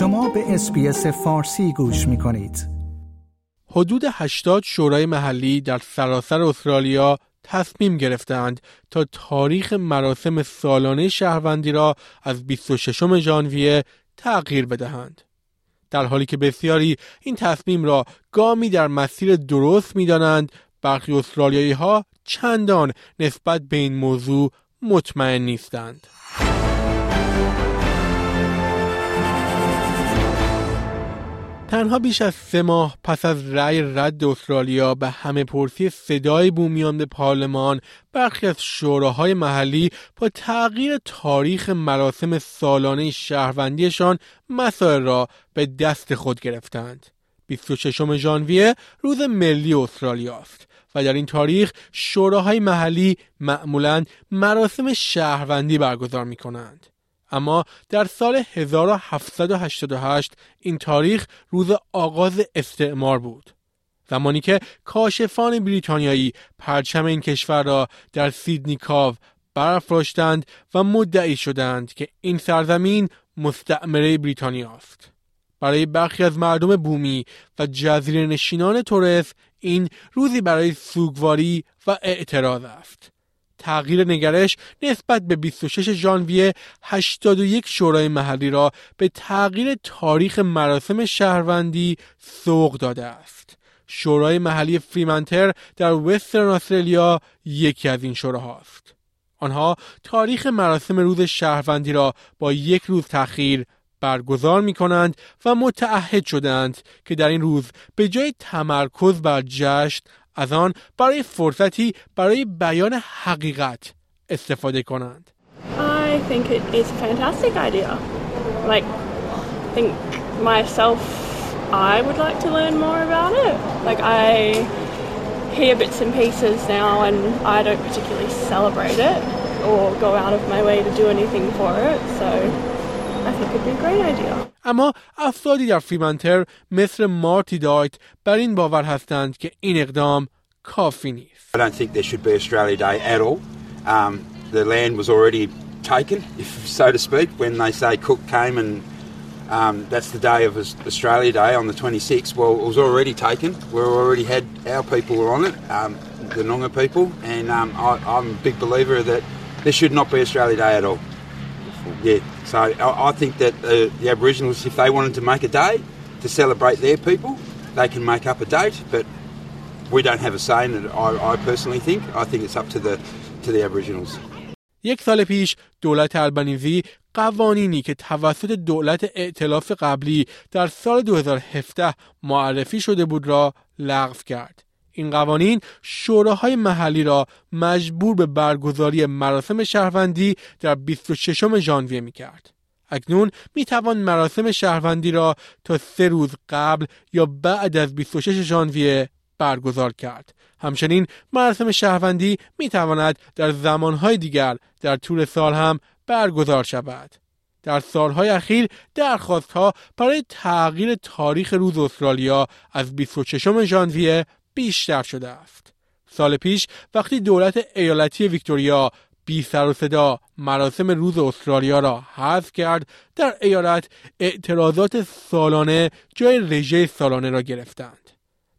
شما به اسپیس فارسی گوش می کنید. حدود 80 شورای محلی در سراسر استرالیا تصمیم گرفتند تا تاریخ مراسم سالانه شهروندی را از 26 ژانویه تغییر بدهند. در حالی که بسیاری این تصمیم را گامی در مسیر درست می دانند، برخی استرالیایی ها چندان نسبت به این موضوع مطمئن نیستند. تنها بیش از سه ماه پس از رأی رد استرالیا به همه پرسی صدای بومیان به پارلمان برخی از شوراهای محلی با تغییر تاریخ مراسم سالانه شهروندیشان مسائل را به دست خود گرفتند. 26 ژانویه روز ملی استرالیا است و در این تاریخ شوراهای محلی معمولا مراسم شهروندی برگزار می کنند. اما در سال 1788 این تاریخ روز آغاز استعمار بود. زمانی که کاشفان بریتانیایی پرچم این کشور را در سیدنی کاو برافراشتند و مدعی شدند که این سرزمین مستعمره بریتانیا است. برای برخی از مردم بومی و جزیره نشینان تورس این روزی برای سوگواری و اعتراض است. تغییر نگرش نسبت به 26 ژانویه 81 شورای محلی را به تغییر تاریخ مراسم شهروندی سوق داده است. شورای محلی فریمنتر در وسترن استرالیا یکی از این شوراهاست. آنها تاریخ مراسم روز شهروندی را با یک روز تأخیر برگزار می کنند و متعهد شدند که در این روز به جای تمرکز بر جشن از آن برای فرصتی برای بیان حقیقت استفاده کنند. I think it is a fantastic idea. Like, I think myself, I would like to learn more about it. Like, I hear bits and pieces now, and I don't particularly celebrate it or go out of my way to do anything for it. So, I think it'd be a great idea. اما افرادی در فریمنتر مثل مارتی دایت بر این باور هستند که این اقدام کافی نیست. I don't think there should be Australia Day at all. Um, the land was already taken, if so to speak, when they say Cook came and um, that's the day of Australia Day on the 26th. Well, it was already taken. We already had our people were on it, um, the Noongar people, and um, I, I'm a big believer that there should not be Australia Day at all. Yeah, so I, I think that uh, the Aboriginals, if they wanted to make a day to celebrate their people, they can make up a date, but we don't have a say in it. I, I personally think. I think it's up to the to the Aboriginals. یک سال پیش دولت البنیزی قوانینی که توسط دولت ائتلاف قبلی در سال 2017 معرفی شده بود را لغو کرد. این قوانین شوراهای محلی را مجبور به برگزاری مراسم شهروندی در 26 ژانویه می کرد. اکنون می توان مراسم شهروندی را تا سه روز قبل یا بعد از 26 ژانویه برگزار کرد. همچنین مراسم شهروندی می تواند در زمانهای دیگر در طول سال هم برگزار شود. در سالهای اخیر درخواستها برای تغییر تاریخ روز استرالیا از 26 ژانویه بیشتر شده است. سال پیش وقتی دولت ایالتی ویکتوریا بی سر و صدا مراسم روز استرالیا را حذف کرد در ایالت اعتراضات سالانه جای رژه سالانه را گرفتند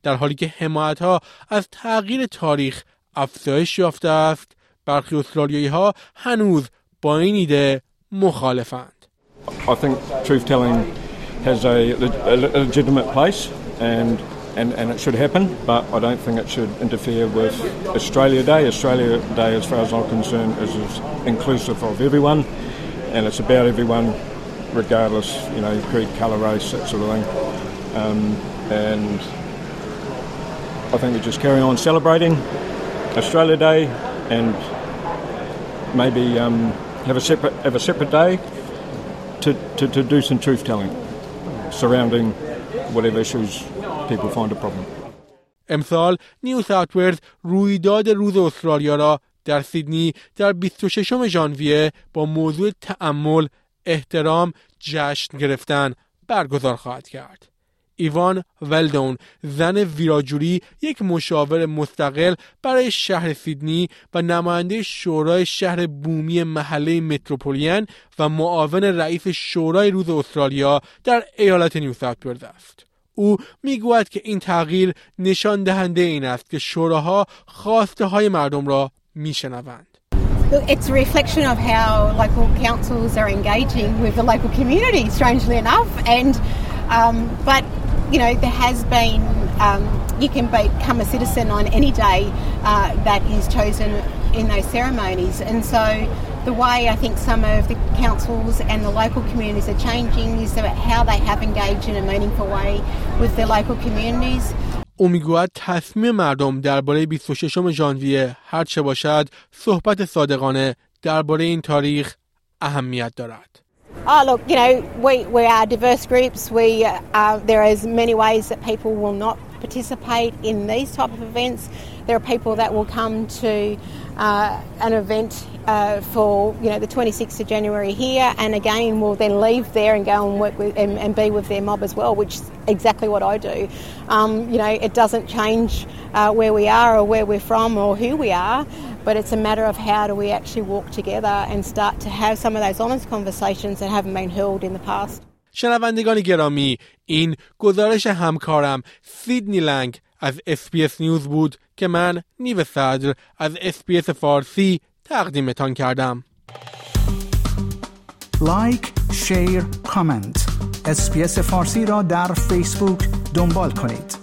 در حالی که حمایت ها از تغییر تاریخ افزایش یافته است برخی استرالیایی ها هنوز با این ایده مخالفند I think truth telling has a, a legitimate place and and, and it should happen, but I don't think it should interfere with Australia Day. Australia Day, as far as I'm concerned, is, inclusive of everyone, and it's about everyone, regardless, you know, creed, colour, race, that sort of thing. Um, and I think we just carry on celebrating Australia Day, and maybe um, have a separate have a separate day to, to, to do some truth telling surrounding whatever issues people find a problem. امسال نیو ساوت رویداد روز استرالیا را در سیدنی در 26 ژانویه با موضوع تأمل، احترام، جشن گرفتن برگزار خواهد کرد. ایوان ولدون زن ویراجوری یک مشاور مستقل برای شهر سیدنی و نماینده شورای شهر بومی محله متروپولین و معاون رئیس شورای روز استرالیا در ایالت نیو ساوت است. او می‌گوید که این تغییر نشان دهنده این است که شوراها خواسته های مردم را میشنوند. It's a reflection of how local councils are engaging with the local community, strangely enough. And um, but you know there has been um, you can become a citizen on any day uh, that is chosen in those ceremonies, and so the way I think some of the councils and the local communities are changing is about how they have engaged in a meaningful way with their local communities. او میگوید تصمیم مردم درباره 26 ژانویه هر چه باشد صحبت صادقانه درباره این تاریخ اهمیت دارد. Oh, look, you know, we, we are diverse groups. We, uh, there is many ways that people will not participate in these type of events. There are people that will come to uh, an event uh, for you know the 26th of January here, and again will then leave there and go and work with and, and be with their mob as well, which is exactly what I do. Um, you know, it doesn't change uh, where we are or where we're from or who we are, but it's a matter of how do we actually walk together and start to have some of those honest conversations that haven't been held in the past. شنوندگان گرامی این گزارش همکارم سیدنی لنگ از SBS News بود که من نیوشا صدر از SBS فارسی تقدیمتان کردم. like، share، comment SBS فارسی را در فیسبوک دنبال کنید.